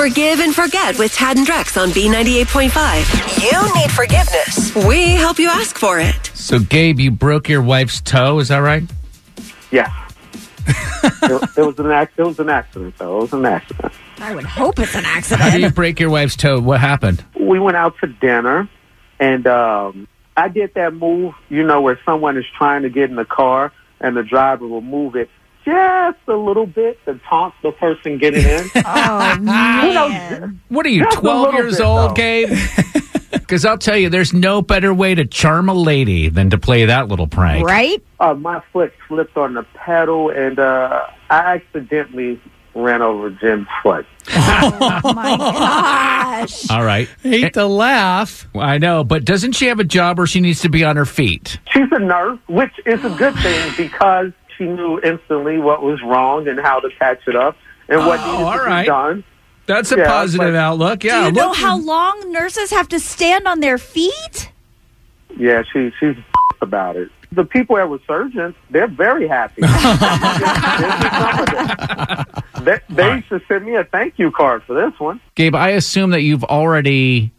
Forgive and forget with Tad and Drex on B98.5. You need forgiveness. We help you ask for it. So, Gabe, you broke your wife's toe. Is that right? Yes. it, it was an accident. It was an accident, though. It was an accident. I would hope it's an accident. How do you break your wife's toe? What happened? We went out to dinner, and um, I did that move, you know, where someone is trying to get in the car, and the driver will move it just a little bit to taunt the person getting in. Oh, man. What are you, Just 12 years bit, old, though. Gabe? Because I'll tell you, there's no better way to charm a lady than to play that little prank. Right? uh, my foot slipped on the pedal, and uh, I accidentally ran over Jim's foot. Oh, my gosh. All right. Hate to laugh. I know, but doesn't she have a job where she needs to be on her feet? She's a nurse, which is a good thing because she knew instantly what was wrong and how to patch it up and what Oh, needed all to right. be done. That's a Yeah, positive but- outlook. Do Yeah. you know look- how long nurses have to stand on their feet? Yeah, she she's about it. The people that were surgeons, they're very happy. they they should send me a thank you card for this one. Gabe, I assume that you've already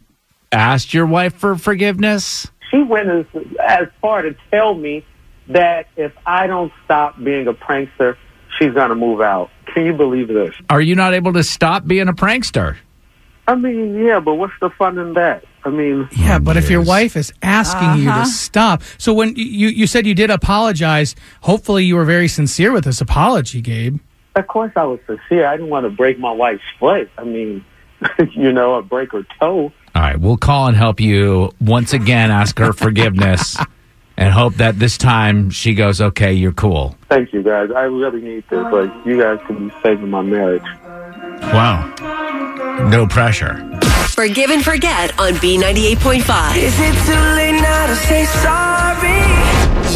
asked your wife for forgiveness. She went as, as far to tell me that if I don't stop being a prankster, she's going to move out. Can you believe this? Are you not able to stop being a prankster? I mean, yeah, but what's the fun in that? I mean, Yeah, but if your wife is asking you Uh-huh. to stop, so when you you said you did apologize, hopefully you were very sincere with this apology, Gabe. of course I was sincere. I didn't want to break my wife's foot. I mean, you know, or break her toe. All right, we'll call and help you once again ask her forgiveness and hope that this time she goes, okay, you're cool. Thank you, guys. I really need this. Like, you guys can be saving my marriage. Wow. No pressure. Forgive and forget on B98.5. Is it too late now to say sorry?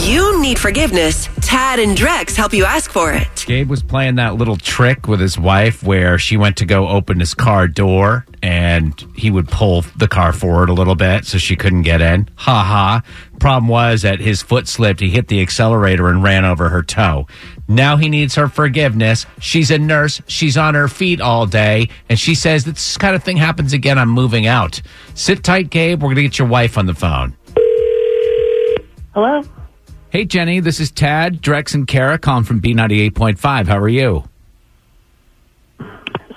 You need forgiveness. Tad and Drex help you ask for it. Gabe was playing that little trick with his wife where she went to go open his car door and he would pull the car forward a little bit so she couldn't get in. Ha ha. Problem was that his foot slipped. He hit the accelerator and ran over her toe. Now he needs her forgiveness. She's a nurse. She's on her feet all day. And she says, this kind of thing happens again. I'm moving out. Sit tight, Gabe. We're going to get your wife on the phone. Hello? Hey, Jenny, this is Tad, Drex, and Kara calling from B98.5. How are you?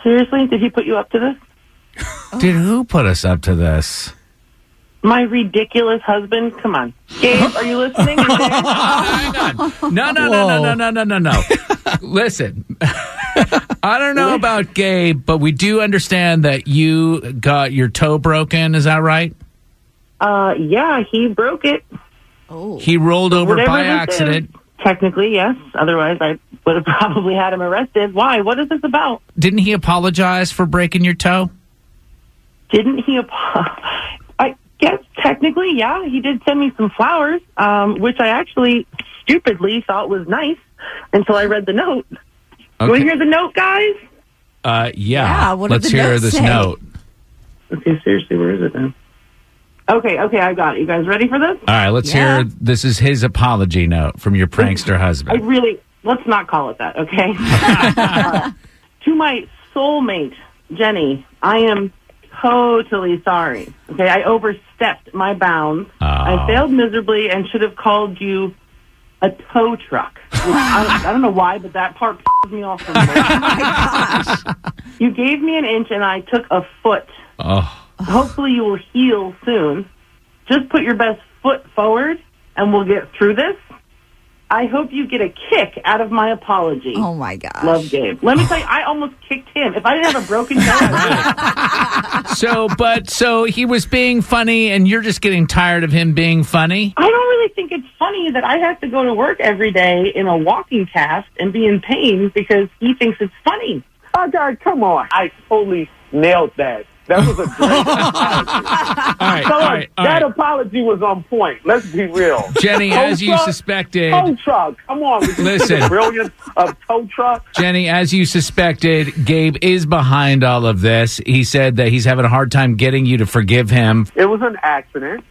Seriously? Did he put you up to this? Did who put us up to this? My ridiculous husband? Come on. Gabe, are you listening? Hang on. No, no, no, no, no, no, no, no. Listen. I don't know about Gabe, but we do understand that you got your toe broken. Is that right? Uh, yeah, he broke it. Oh. He rolled over Whatever by this accident. is. Technically, yes. Otherwise, I would have probably had him arrested. Why? What is this about? Didn't he apologize for breaking your toe? Didn't he? apologize? I guess technically, yeah. He did send me some flowers, um, which I actually stupidly thought was nice until I read the note. You want to hear the note, guys? Uh, yeah. Yeah, what Let's the hear note this say? note. Okay, seriously, where is it now? Okay, okay, I got it. You guys ready for this? All right, let's Yeah. hear. This is his apology note from your prankster husband. I really let's not call it that, okay? Uh, to my soulmate, Jenny, I am totally sorry. Okay, I overstepped my bounds. I Oh. failed miserably and should have called you a tow truck. I, I don't know why, but that part pisses me off. the most. You gave me an inch and I took a foot. Oh, Hopefully you will heal soon. Just put your best foot forward and we'll get through this. I hope you get a kick out of my apology. Oh, my gosh. Love Gabe. Let me tell you, I almost kicked him. If I didn't have a broken toe, I would. so but so he was being funny, and you're just getting tired of him being funny. I don't really think it's funny that I have to go to work every day in a walking cast and be in pain because he thinks it's funny. Oh God, come on. I totally nailed that. That was a great apology. All right, Tell all all that right. apology was on point. Let's be real. Jenny, Tow as you suspected, Tow truck. Come on. Would you see Listen. the brilliance of tow truck. Jenny, as you suspected, Gabe is behind all of this. He said that he's having a hard time getting you to forgive him. It was an accident.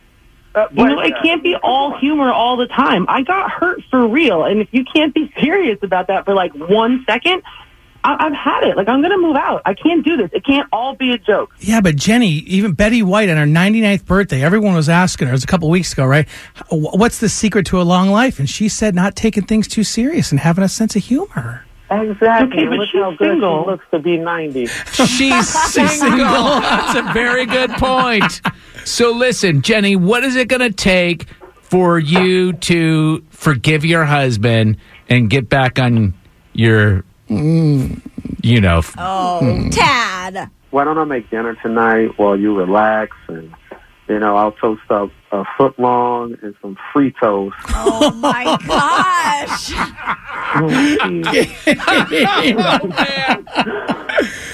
Uh, You know, it uh, can't be all humor all the time. I got hurt for real, and if you can't be serious about that for like one second, I- I've had it. Like I'm gonna move out. I can't do this. It can't all be a joke. Yeah, but Jenny, even Betty White on her 99th birthday, everyone was asking her, it was a couple weeks ago, right? What's the secret to a long life? And she said not taking things too serious and having a sense of humor. Exactly. Okay, but Look she's how good single. she looks to be 90. She's single. That's a very good point. So listen, Jenny, what is it going to take for you to forgive your husband and get back on your, you know, f- Oh, Tad. Why don't I make dinner tonight while you relax and, you know, I'll toast up a foot long and some Fritos. Oh my gosh. Oh.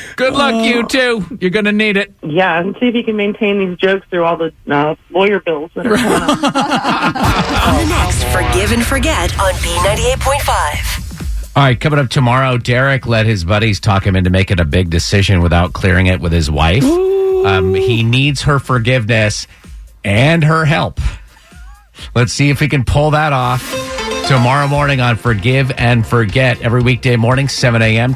Good luck, you two. You're going to need it. Yeah, and see if you can maintain these jokes through all the uh, lawyer bills that are coming up. On the next Forgive and Forget on B98.5. All right, coming up tomorrow, Derek let his buddies talk him into making a big decision without clearing it with his wife. Um, he needs her forgiveness and her help. Let's see if we can pull that off tomorrow morning on Forgive and Forget every weekday morning, 7 a.m.